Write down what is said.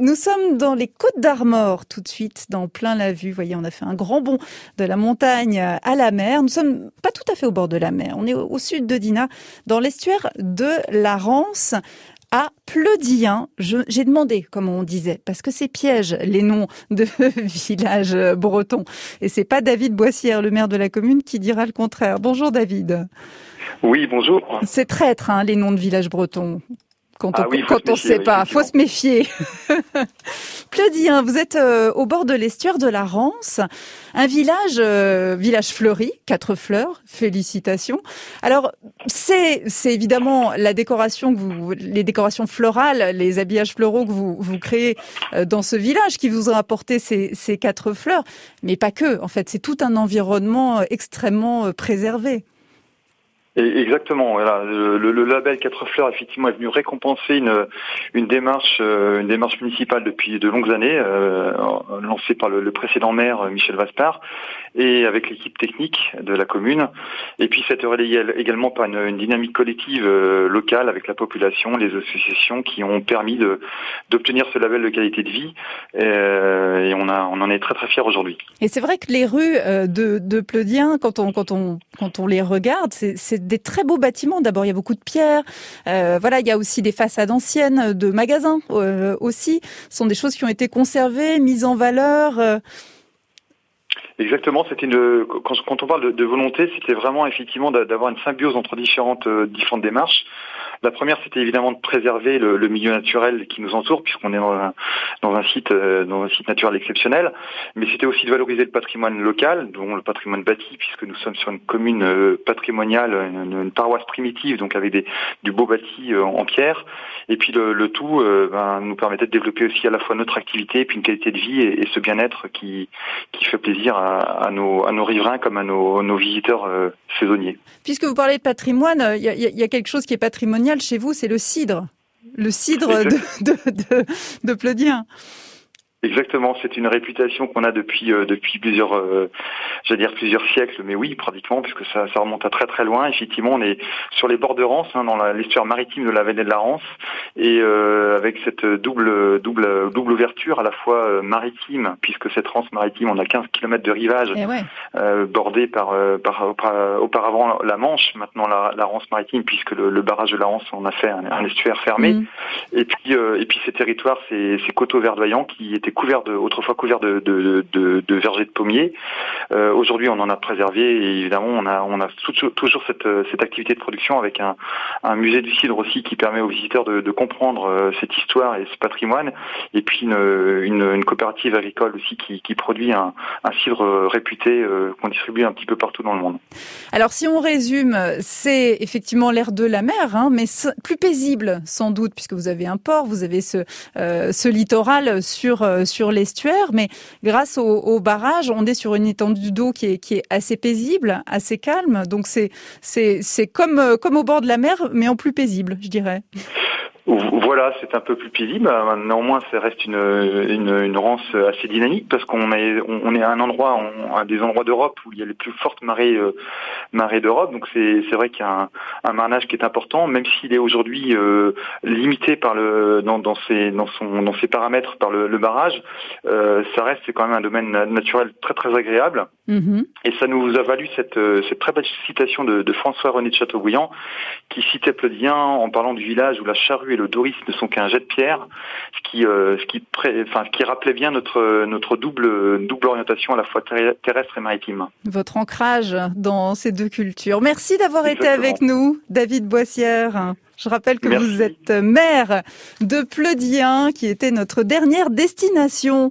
Nous sommes dans les Côtes d'Armor, tout de suite, dans plein la vue. Vous voyez, on a fait un grand bond de la montagne à la mer. Nous sommes pas tout à fait au bord de la mer. On est au sud de Dinah, dans l'estuaire de la Rance à Pleudien. J'ai demandé comment on disait, parce que c'est piège les noms de villages bretons. Et c'est pas David Boissière, le maire de la commune, qui dira le contraire. Bonjour David. Oui, bonjour. C'est traître, hein, les noms de villages bretons quand on, ah quand on sait pas. Faut se méfier. Claudien, vous êtes euh, au bord de l'estuaire de la Rance, un village, euh, village fleuri, quatre fleurs. Félicitations. Alors c'est c'est évidemment la décoration que vous, les décorations florales, les habillages floraux que vous vous créez euh, dans ce village qui vous ont apporté ces ces quatre fleurs, mais pas que. En fait, c'est tout un environnement extrêmement préservé. Exactement. Voilà. Le, label Quatre Fleurs effectivement est venu récompenser une, une démarche euh, une démarche municipale depuis de longues années euh, lancée par le, précédent maire euh, Michel Vaspard et avec l'équipe technique de la commune. Et puis cette relayée également par une, dynamique collective locale avec la population, les associations qui ont permis d'obtenir ce label de qualité de vie. Et, on a on en est très très fiers aujourd'hui. Et c'est vrai que les rues de, de Pleudien, quand on quand on quand on les regarde, c'est des très beaux bâtiments. D'abord, il y a beaucoup de pierres. Euh, voilà, il y a aussi des façades anciennes de magasins euh, aussi. Ce sont des choses qui ont été conservées, mises en valeur. Euh. Exactement, c'était une quand, on parle de, volonté, c'était vraiment effectivement d'avoir une symbiose entre différentes différentes démarches. La première, c'était évidemment de préserver le, milieu naturel qui nous entoure, puisqu'on est dans un, dans un site euh, dans un site naturel exceptionnel. Mais c'était aussi de valoriser le patrimoine local, dont le patrimoine bâti, puisque nous sommes sur une commune euh, patrimoniale, une, paroisse primitive, donc avec du beau bâti euh, en pierre. Et puis le, tout ben, nous permettait de développer aussi à la fois notre activité, puis une qualité de vie et, ce bien-être qui, qui fait plaisir à, nos, à nos riverains comme à nos, nos visiteurs saisonniers. Puisque vous parlez de patrimoine, il y a quelque chose qui est patrimonial chez vous, c'est le cidre. Le cidre de, de, de, de Pleudien. Exactement, c'est une réputation qu'on a depuis euh, depuis plusieurs, euh, j'allais dire plusieurs siècles, mais oui, pratiquement, puisque ça, ça remonte à très très loin. Effectivement, on est sur les bords de Rance, hein, dans l'estuaire maritime de la vallée de la Rance, et euh, avec cette double double double ouverture à la fois euh, maritime, puisque cette Rance maritime, on a 15 km de rivage, eh euh, bordé par, par, auparavant la Manche, maintenant la, la Rance maritime, puisque le, barrage de la Rance, on a fait un, estuaire fermé, mm. et puis et puis ces territoires, ces, ces coteaux verdoyants qui étaient couvert de, autrefois couvert de, de, de, vergers de pommiers. Euh, aujourd'hui, on en a préservé et évidemment, on a, on a toujours cette, cette activité de production avec un, un musée du cidre aussi qui permet aux visiteurs de, comprendre euh, cette histoire et ce patrimoine. Et puis une, une, coopérative agricole aussi qui, qui produit un, un cidre réputé euh, qu'on distribue un petit peu partout dans le monde. Alors, si on résume, c'est effectivement l'air de la mer, hein, mais plus paisible sans doute puisque vous avez un port, vous avez ce, ce littoral sur sur l'estuaire, mais grâce au, barrage, on est sur une étendue d'eau qui est, qui est assez paisible, assez calme. Donc c'est comme comme au bord de la mer, mais en plus paisible, je dirais. Voilà, c'est un peu plus paisible. Néanmoins, ça reste une, une, une rance assez dynamique parce qu'on est, on est à un endroit, à des endroits d'Europe où il y a les plus fortes marées, euh, marées d'Europe. Donc c'est, c'est vrai qu'il y a un, un, marnage qui est important, même s'il est aujourd'hui euh, limité par le, dans, dans, ses, dans, son, dans ses paramètres par le, le barrage. Euh, ça reste quand même un domaine naturel très très agréable. Mm-hmm. Et ça nous a valu cette, cette très belle citation de, de François-René de Chateaubriand qui citait Pleudien en parlant du village où la charrue et le Doris ne sont qu'un jet de pierre, ce qui, euh, ce qui, enfin, qui rappelait bien notre, notre double, double orientation à la fois terrestre et maritime. Votre ancrage dans ces deux cultures. Merci d'avoir été avec nous, David Boissière. Je rappelle que vous êtes maire de Pleudien, qui était notre dernière destination.